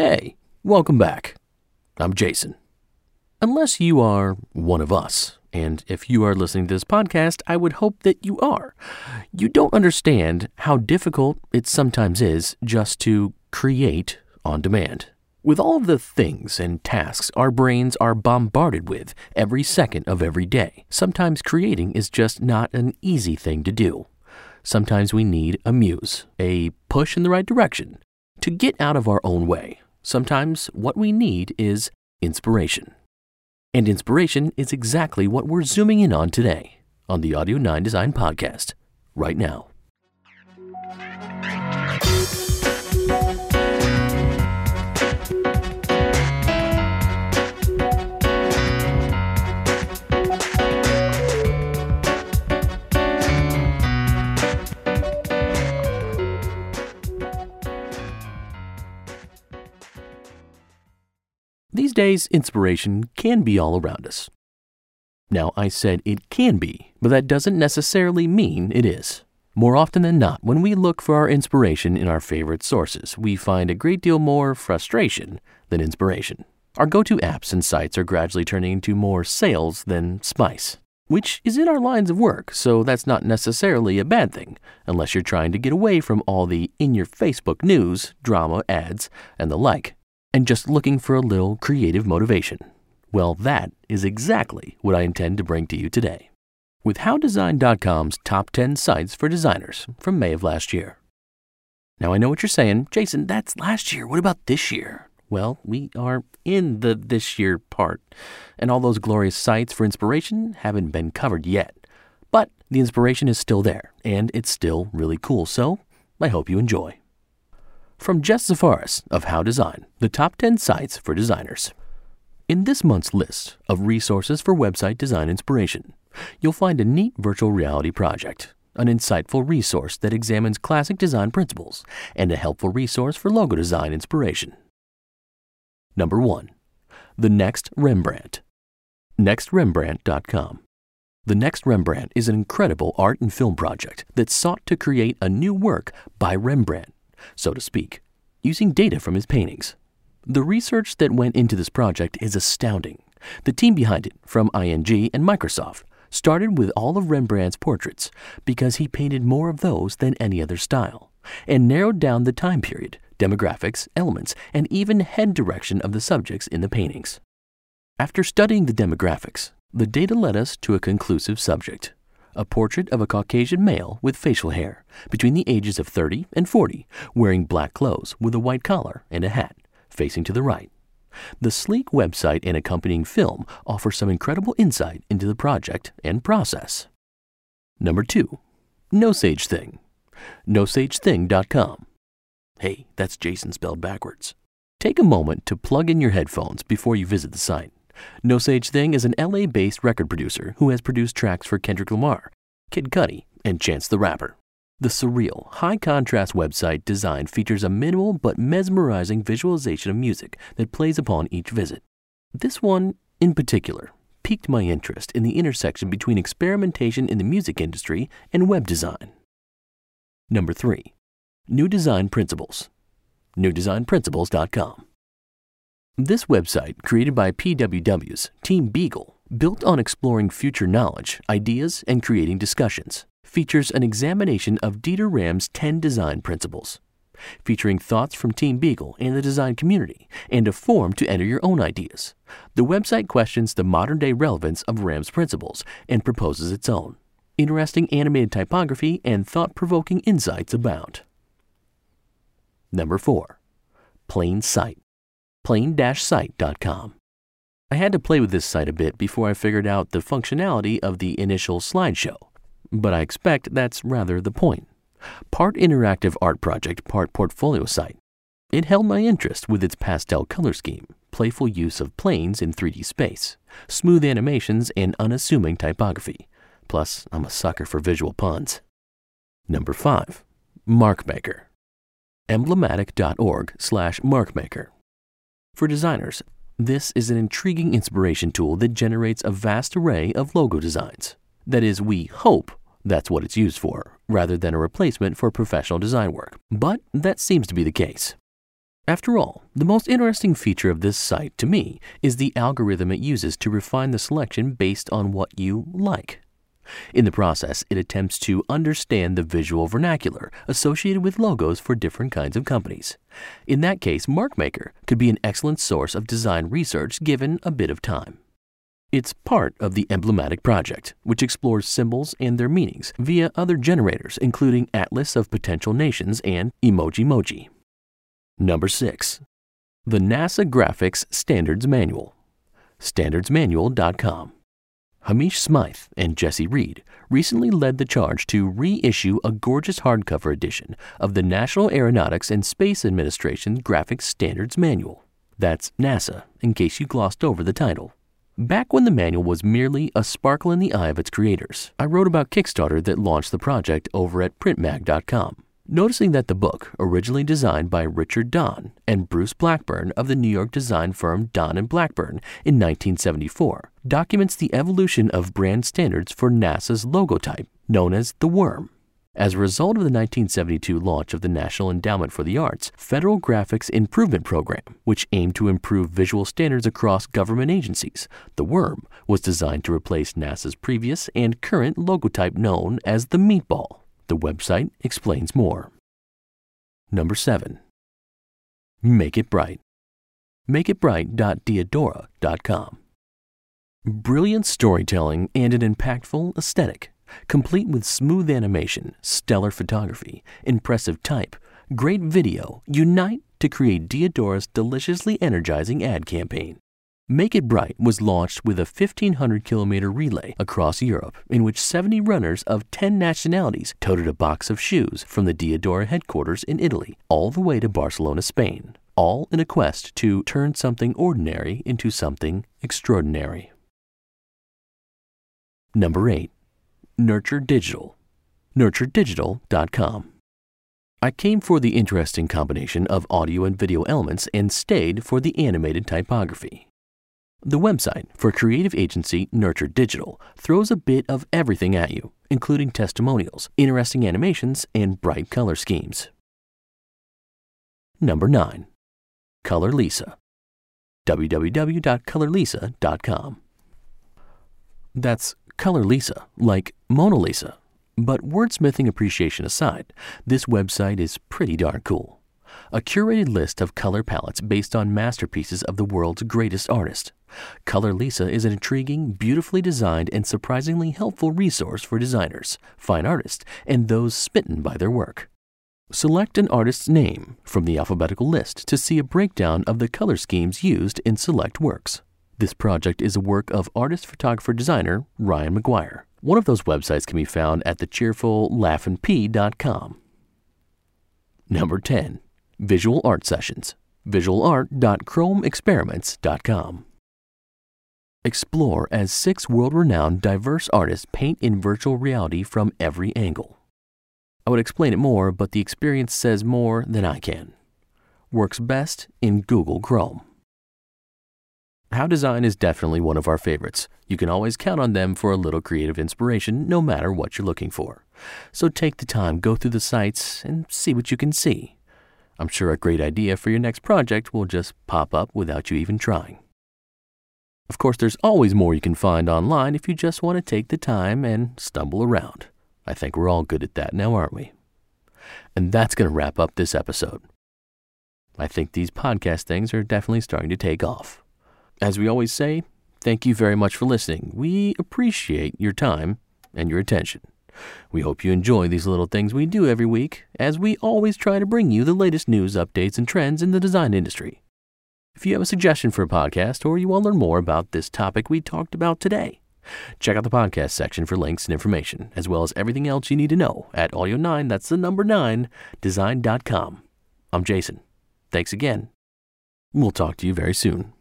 Hey, welcome back. I'm Jason. Unless you are one of us, and if you are listening to this podcast, I would hope that you are, you don't understand how difficult it sometimes is just to create on demand. With all the things and tasks our brains are bombarded with every second of every day, sometimes creating is just not an easy thing to do. Sometimes we need a muse, a push in the right direction, to get out of our own way. Sometimes what we need is inspiration. And inspiration is exactly what we're zooming in on today on the Audio 9 Design Podcast, right now. These days, inspiration can be all around us. Now, I said it can be, but that doesn't necessarily mean it is. More often than not, when we look for our inspiration in our favorite sources, we find a great deal more frustration than inspiration. Our go to apps and sites are gradually turning into more sales than spice, which is in our lines of work, so that's not necessarily a bad thing, unless you're trying to get away from all the in your Facebook news, drama, ads, and the like and just looking for a little creative motivation. Well, that is exactly what I intend to bring to you today with HowDesign.com's top 10 sites for designers from May of last year. Now, I know what you're saying, Jason, that's last year. What about this year? Well, we are in the this year part, and all those glorious sites for inspiration haven't been covered yet. But the inspiration is still there, and it's still really cool, so I hope you enjoy. From Jess Zafarris of How Design, the top 10 sites for designers. In this month's list of resources for website design inspiration, you'll find a neat virtual reality project, an insightful resource that examines classic design principles, and a helpful resource for logo design inspiration. Number 1. The Next Rembrandt. NextRembrandt.com. The Next Rembrandt is an incredible art and film project that sought to create a new work by Rembrandt so to speak, using data from his paintings. The research that went into this project is astounding. The team behind it, from ING and Microsoft, started with all of Rembrandt's portraits because he painted more of those than any other style, and narrowed down the time period, demographics, elements, and even head direction of the subjects in the paintings. After studying the demographics, the data led us to a conclusive subject a portrait of a Caucasian male with facial hair between the ages of 30 and 40, wearing black clothes with a white collar and a hat, facing to the right. The sleek website and accompanying film offer some incredible insight into the project and process. Number 2. Nosaj Thing. NosajThing.com. Hey, that's Jason spelled backwards. Take a moment to plug in your headphones before you visit the site. Nosaj Thing is an LA based record producer who has produced tracks for Kendrick Lamar, Kid Cudi, and Chance the Rapper. The surreal, high contrast website design features a minimal but mesmerizing visualization of music that plays upon each visit. This one, in particular, piqued my interest in the intersection between experimentation in the music industry and web design. Number 3. New Design Principles. NewDesignPrinciples.com. This website, created by PWW's Team Beagle, built on exploring future knowledge, ideas, and creating discussions, features an examination of Dieter Rams' 10 design principles, featuring thoughts from Team Beagle and the design community, and a form to enter your own ideas. The website questions the modern day relevance of Rams' principles and proposes its own. Interesting animated typography and thought provoking insights abound. Number 4. Plain Sight plain-site.com. I had to play with this site a bit before I figured out the functionality of the initial slideshow, but I expect that's rather the point. Part interactive art project, part portfolio site. It held my interest with its pastel color scheme, playful use of planes in 3D space, smooth animations, and unassuming typography. Plus, I'm a sucker for visual puns. Number 5. MarkMaker. Emblemmatic.org slash MarkMaker for designers, this is an intriguing inspiration tool that generates a vast array of logo designs. That is, we hope that's what it's used for, rather than a replacement for professional design work. But that seems to be the case. After all, the most interesting feature of this site to me is the algorithm it uses to refine the selection based on what you like. In the process, it attempts to understand the visual vernacular associated with logos for different kinds of companies. In that case, MarkMaker could be an excellent source of design research given a bit of time. It's part of the Emblemmatic Project, which explores symbols and their meanings via other generators, including Atlas of Potential Nations and Emojimoji. Number 6. The NASA Graphics Standards Manual. StandardsManual.com. Hamish Smyth and Jesse Reed recently led the charge to reissue a gorgeous hardcover edition of the National Aeronautics and Space Administration's Graphics Standards Manual. That's NASA, in case you glossed over the title. Back when the manual was merely a sparkle in the eye of its creators, I wrote about Kickstarter that launched the project over at printmag.com. Noticing that the book, originally designed by Richard Danne and Bruce Blackburn of the New York design firm Danne and Blackburn in 1974, documents the evolution of brand standards for NASA's logotype, known as the worm. As a result of the 1972 launch of the National Endowment for the Arts Federal Graphics Improvement Program, which aimed to improve visual standards across government agencies, the worm was designed to replace NASA's previous and current logotype known as the meatball. The website explains more. Number 7. Make It Bright. MakeItBright.Diadora.com. Brilliant storytelling and an impactful aesthetic, complete with smooth animation, stellar photography, impressive type, great video, unite to create Diadora's deliciously energizing ad campaign. Make It Bright was launched with a 1,500 kilometer relay across Europe in which 70 runners of 10 nationalities toted a box of shoes from the Diadora headquarters in Italy all the way to Barcelona, Spain, all in a quest to turn something ordinary into something extraordinary. Number 8. Nurture Digital. NurtureDigital.com. I came for the interesting combination of audio and video elements and stayed for the animated typography. The website for creative agency Nurture Digital throws a bit of everything at you, including testimonials, interesting animations, and bright color schemes. Number 9. Color Lisa. www.colorlisa.com. That's Color Lisa, like Mona Lisa. But wordsmithing appreciation aside, this website is pretty darn cool. A curated list of color palettes based on masterpieces of the world's greatest artists Color Lisa is an intriguing, beautifully designed, and surprisingly helpful resource for designers, fine artists, and those smitten by their work. Select an artist's name from the alphabetical list to see a breakdown of the color schemes used in select works. This project is a work of artist photographer designer Ryan McGuire. One of those websites can be found at thecheerfullaughinp.com. Number 10. Visual Art Sessions. visualart.chromeexperiments.com. Explore as six world renowned diverse artists paint in virtual reality from every angle. I would explain it more, but the experience says more than I can. Works best in Google Chrome. How Design is definitely one of our favorites. You can always count on them for a little creative inspiration no matter what you're looking for. So take the time, go through the sites, and see what you can see. I'm sure a great idea for your next project will just pop up without you even trying. Of course, there's always more you can find online if you just want to take the time and stumble around. I think we're all good at that now, aren't we? And that's going to wrap up this episode. I think these podcast things are definitely starting to take off. As we always say, thank you very much for listening. We appreciate your time and your attention. We hope you enjoy these little things we do every week, as we always try to bring you the latest news, updates, and trends in the design industry. If you have a suggestion for a podcast or you want to learn more about this topic we talked about today, check out the podcast section for links and information, as well as everything else you need to know at audio9, that's the number 9, design.com. I'm Jason. Thanks again. We'll talk to you very soon.